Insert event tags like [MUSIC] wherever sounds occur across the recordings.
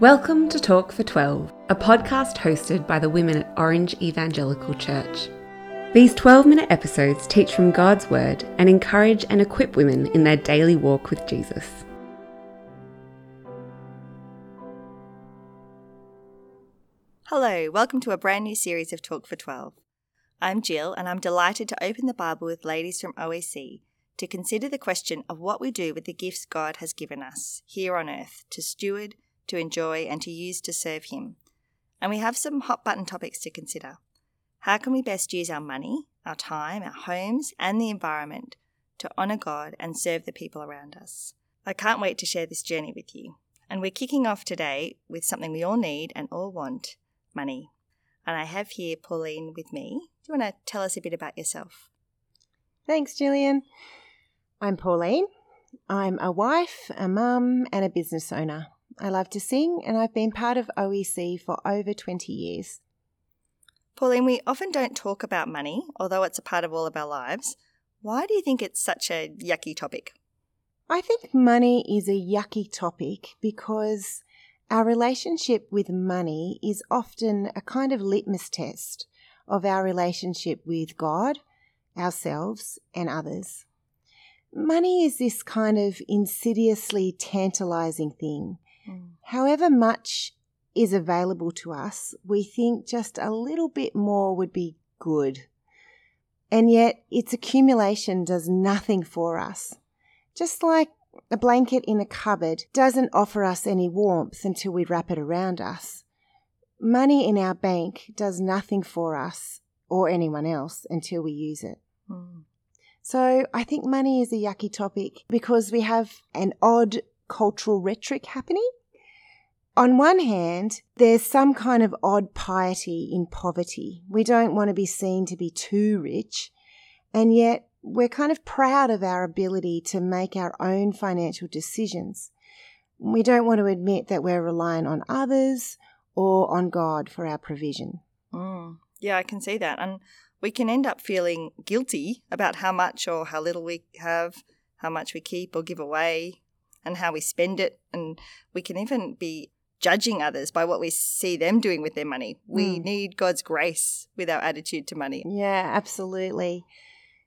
Welcome to Talk for 12, a podcast hosted by the women at Orange Evangelical Church. These 12 minute episodes teach from God's Word and encourage and equip women in their daily walk with Jesus. Hello, welcome to a brand new series of Talk for 12. I'm Jill, and I'm delighted to open the Bible with ladies from OEC to consider the question of what we do with the gifts God has given us here on earth to steward to enjoy, and to use to serve Him. And we have some hot button topics to consider. How can we best use our money, our time, our homes, and the environment to honour God and serve the people around us? I can't wait to share this journey with you. And we're kicking off today with something we all need and all want money. And I have here Pauline with me. Do you want to tell us a bit about yourself? Thanks, Gillian. I'm Pauline. I'm a wife, a mum, and a business owner. I love to sing, and I've been part of OEC for over 20 years. Pauline, we often don't talk about money, although it's a part of all of our lives. Why do you think it's such a yucky topic? I think money is a yucky topic because our relationship with money is often a kind of litmus test of our relationship with God, ourselves, and others. Money is this kind of insidiously tantalizing thing Mm. However much is available to us, we think just a little bit more would be good. And yet, its accumulation does nothing for us. Just like a blanket in a cupboard doesn't offer us any warmth until we wrap it around us. Money in our bank does nothing for us or anyone else until we use it. Mm. So I think money is a yucky topic because we have an odd cultural rhetoric happening. On one hand, there's some kind of odd piety in poverty. We don't want to be seen to be too rich, and yet we're kind of proud of our ability to make our own financial decisions. We don't want to admit that we're relying on others or on God for our provision. Mm, yeah, I can see that. And we can end up feeling guilty about how much or how little we have, how much we keep or give away, and how we spend it. And we can even be judging others by what we see them doing with their money. We mm. need God's grace with our attitude to money. Yeah, absolutely.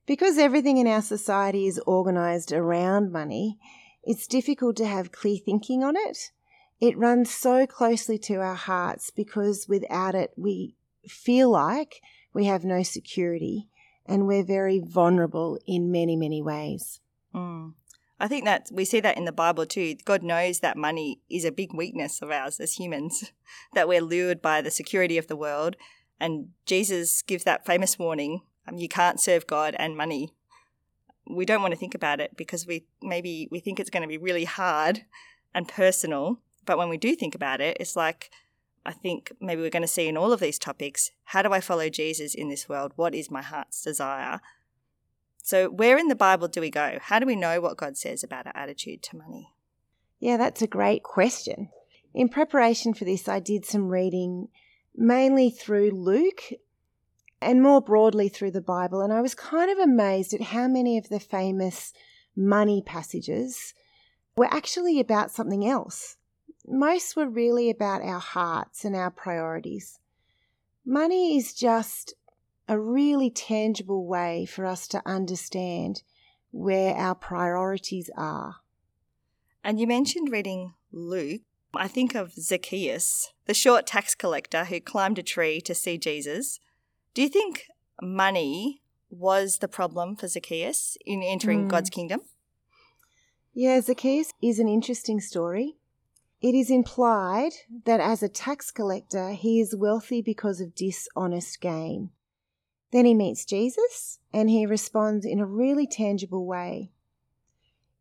Because everything in our society is organized around money, it's difficult to have clear thinking on it. It runs so closely to our hearts because without it, we feel like we have no security and we're very vulnerable in many, many ways. Mm. I think that we see that in the Bible too. God knows that money is a big weakness of ours as humans, [LAUGHS] that we're lured by the security of the world. And Jesus gives that famous warning um, you can't serve God and money. We don't want to think about it because we maybe we think it's going to be really hard and personal. But when we do think about it, it's like I think maybe we're going to see in all of these topics how do I follow Jesus in this world? What is my heart's desire? So, where in the Bible do we go? How do we know what God says about our attitude to money? Yeah, that's a great question. In preparation for this, I did some reading mainly through Luke and more broadly through the Bible, and I was kind of amazed at how many of the famous money passages were actually about something else. Most were really about our hearts and our priorities. Money is just a really tangible way for us to understand where our priorities are. And you mentioned reading Luke. I think of Zacchaeus, the short tax collector who climbed a tree to see Jesus. Do you think money was the problem for Zacchaeus in entering mm. God's kingdom? Yeah, Zacchaeus is an interesting story. It is implied that as a tax collector, he is wealthy because of dishonest gain. Then he meets Jesus and he responds in a really tangible way.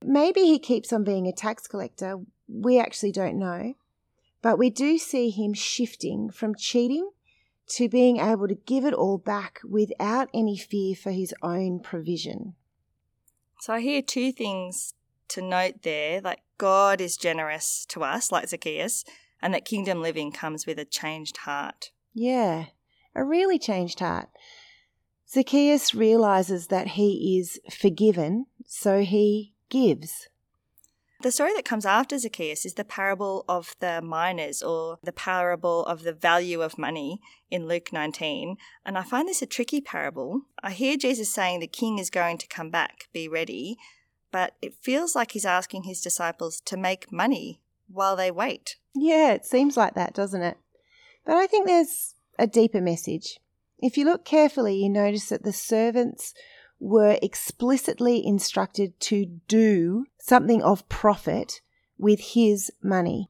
Maybe he keeps on being a tax collector. We actually don't know. But we do see him shifting from cheating to being able to give it all back without any fear for his own provision. So I hear two things to note there like God is generous to us, like Zacchaeus, and that kingdom living comes with a changed heart. Yeah, a really changed heart. Zacchaeus realizes that he is forgiven, so he gives. The story that comes after Zacchaeus is the parable of the minas or the parable of the value of money in Luke 19. And I find this a tricky parable. I hear Jesus saying the king is going to come back, be ready, but it feels like he's asking his disciples to make money while they wait. Yeah, it seems like that, doesn't it? But I think there's a deeper message. If you look carefully, you notice that the servants were explicitly instructed to do something of profit with his money.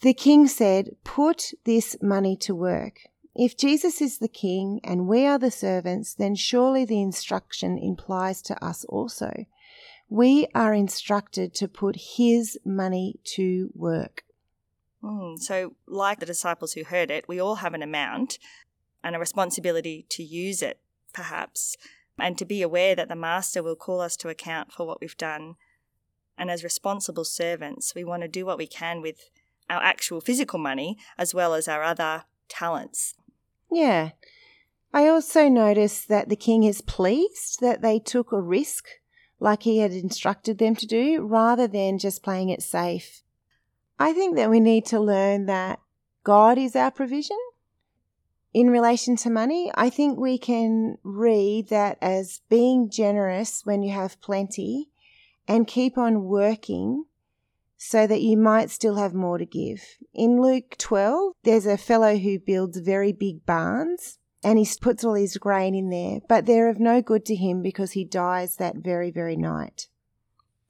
The king said, Put this money to work. If Jesus is the king and we are the servants, then surely the instruction implies to us also. We are instructed to put his money to work. Mm, so, like the disciples who heard it, we all have an amount and a responsibility to use it, perhaps and to be aware that the Master will call us to account for what we've done. And as responsible servants, we want to do what we can with our actual physical money as well as our other talents. Yeah. I also noticed that the king is pleased that they took a risk like he had instructed them to do rather than just playing it safe. I think that we need to learn that God is our provision in relation to money, I think we can read that as being generous when you have plenty and keep on working so that you might still have more to give. In Luke 12, there's a fellow who builds very big barns and he puts all his grain in there, but they're of no good to him because he dies that very, very night.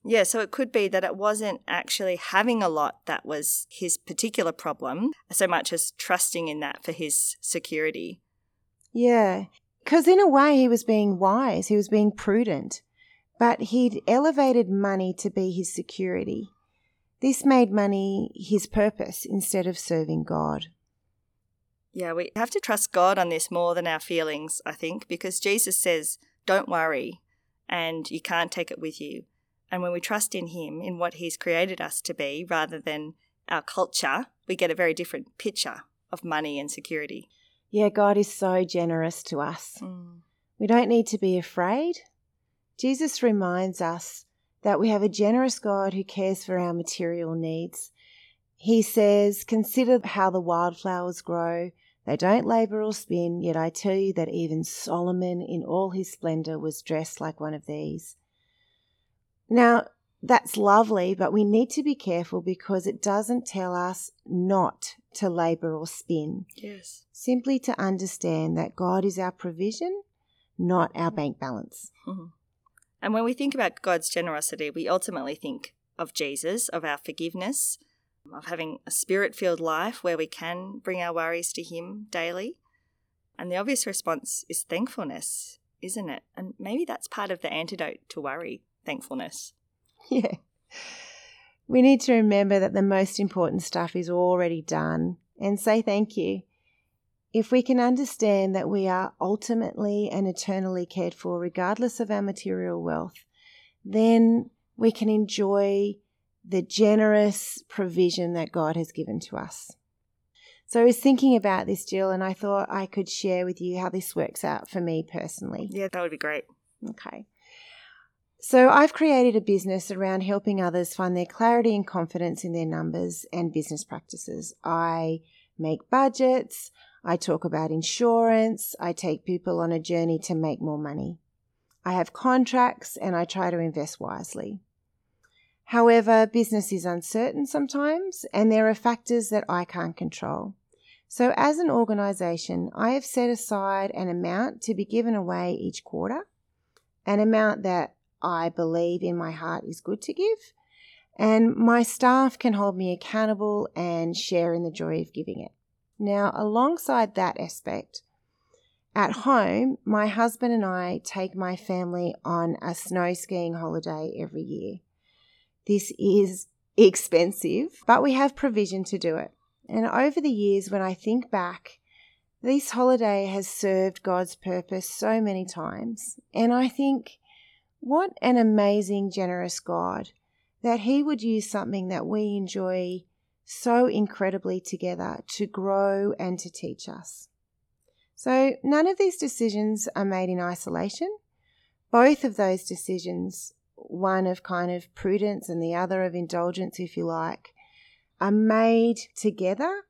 Yeah, so it could be that it wasn't actually having a lot that was his particular problem, so much as trusting in that for his security. Yeah, because in a way he was being wise, he was being prudent, but he'd elevated money to be his security. This made money his purpose instead of serving God. Yeah, we have to trust God on this more than our feelings, I think, because Jesus says, don't worry, and you can't take it with you. And when we trust in Him, in what He's created us to be, rather than our culture, we get a very different picture of money and security. Yeah, God is so generous to us. Mm. We don't need to be afraid. Jesus reminds us that we have a generous God who cares for our material needs. He says, Consider how the wildflowers grow. They don't labor or spin, yet I tell you that even Solomon in all his splendor was dressed like one of these. Now, that's lovely, but we need to be careful because it doesn't tell us not to labor or spin. Yes. Simply to understand that God is our provision, not our bank balance. Mm-hmm. And when we think about God's generosity, we ultimately think of Jesus, of our forgiveness, of having a spirit filled life where we can bring our worries to Him daily. And the obvious response is thankfulness, isn't it? And maybe that's part of the antidote to worry thankfulness. Yeah. We need to remember that the most important stuff is already done and say thank you. If we can understand that we are ultimately and eternally cared for, regardless of our material wealth, then we can enjoy the generous provision that God has given to us. So I was thinking about this, Jill, and I thought I could share with you how this works out for me personally. Yeah, that would be great. Okay. So, I've created a business around helping others find their clarity and confidence in their numbers and business practices. I make budgets, I talk about insurance, I take people on a journey to make more money. I have contracts and I try to invest wisely. However, business is uncertain sometimes and there are factors that I can't control. So, as an organization, I have set aside an amount to be given away each quarter, an amount that I believe in my heart is good to give. And my staff can hold me accountable and share in the joy of giving it. Now, alongside that aspect, at home, my husband and I take my family on a snow skiing holiday every year. This is expensive, but we have provision to do it. And over the years, when I think back, this holiday has served God's purpose so many times. And I think what an amazing, generous God that He would use something that we enjoy so incredibly together to grow and to teach us. So, none of these decisions are made in isolation. Both of those decisions one of kind of prudence and the other of indulgence, if you like, are made together.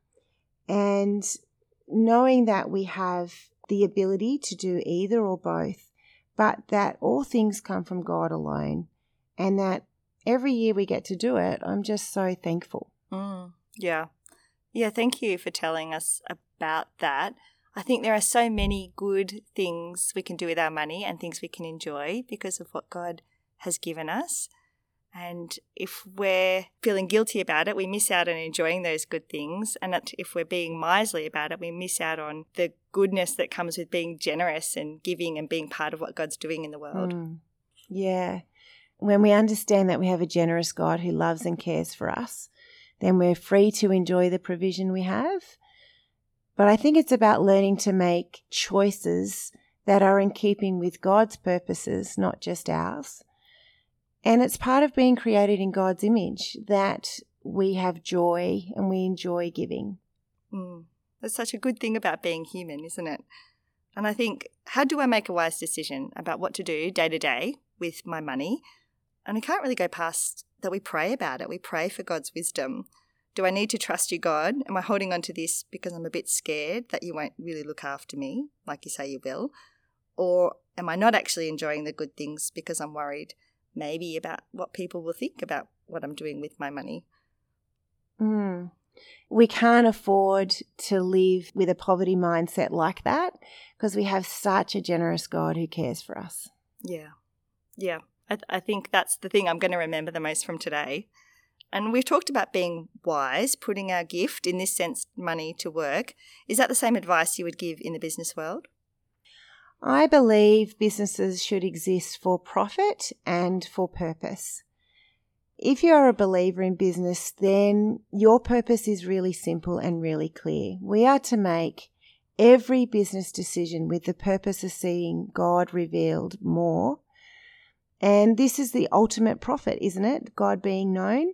And knowing that we have the ability to do either or both, but that all things come from God alone, and that every year we get to do it, I'm just so thankful. Mm, yeah. Yeah, thank you for telling us about that. I think there are so many good things we can do with our money and things we can enjoy because of what God has given us. And if we're feeling guilty about it, we miss out on enjoying those good things. And if we're being miserly about it, we miss out on the goodness that comes with being generous and giving and being part of what God's doing in the world. Mm. Yeah. When we understand that we have a generous God who loves and cares for us, then we're free to enjoy the provision we have. But I think it's about learning to make choices that are in keeping with God's purposes, not just ours. And it's part of being created in God's image that we have joy and we enjoy giving. Mm. That's such a good thing about being human, isn't it? And I think, how do I make a wise decision about what to do day to day with my money? And I can't really go past that we pray about it. We pray for God's wisdom. Do I need to trust you, God? Am I holding on to this because I'm a bit scared that you won't really look after me like you say you will? Or am I not actually enjoying the good things because I'm worried maybe about what people will think about what I'm doing with my money. Mm. We can't afford to live with a poverty mindset like that because we have such a generous God who cares for us. Yeah. Yeah. I, th- I think that's the thing I'm going to remember the most from today. And we've talked about being wise, putting our gift, in this sense, money to work. Is that the same advice you would give in the business world? I believe businesses should exist for profit and for purpose. If you're a believer in business, then your purpose is really simple and really clear. We are to make every business decision with the purpose of seeing God revealed more. And this is the ultimate profit, isn't it? God being known.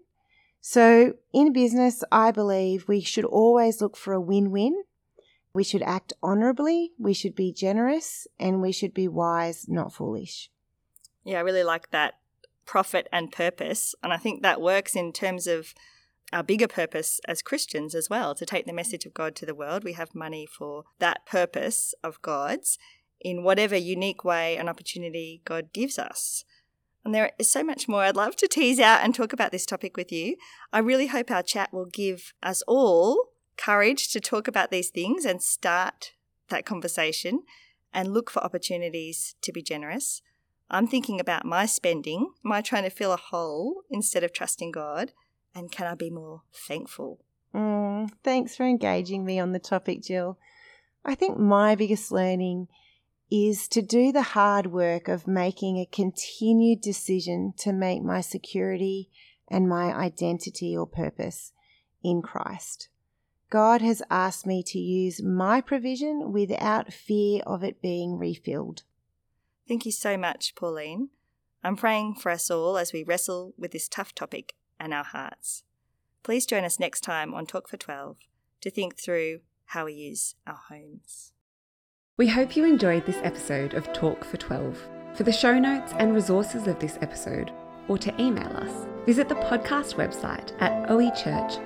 So in business, I believe we should always look for a win win we should act honorably, we should be generous, and we should be wise, not foolish. Yeah, I really like that profit and purpose. And I think that works in terms of our bigger purpose as Christians as well to take the message of God to the world. We have money for that purpose of God's in whatever unique way and opportunity God gives us. And there is so much more I'd love to tease out and talk about this topic with you. I really hope our chat will give us all courage to talk about these things and start that conversation and look for opportunities to be generous. I'm thinking about my spending. Am I trying to fill a hole instead of trusting God? And can I be more thankful? Mm, thanks for engaging me on the topic, Jill. I think my biggest learning is to do the hard work of making a continued decision to make my security and my identity or purpose in Christ. God has asked me to use my provision without fear of it being refilled. Thank you so much, Pauline. I'm praying for us all as we wrestle with this tough topic and our hearts. Please join us next time on Talk for 12 to think through how we use our homes. We hope you enjoyed this episode of Talk for 12. For the show notes and resources of this episode, or to email us, visit the podcast website at oechurch.org.au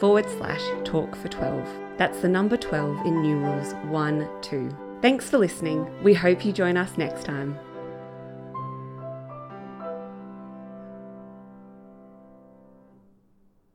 forward slash talk for 12. That's the number 12 in numerals 1 2. Thanks for listening. We hope you join us next time.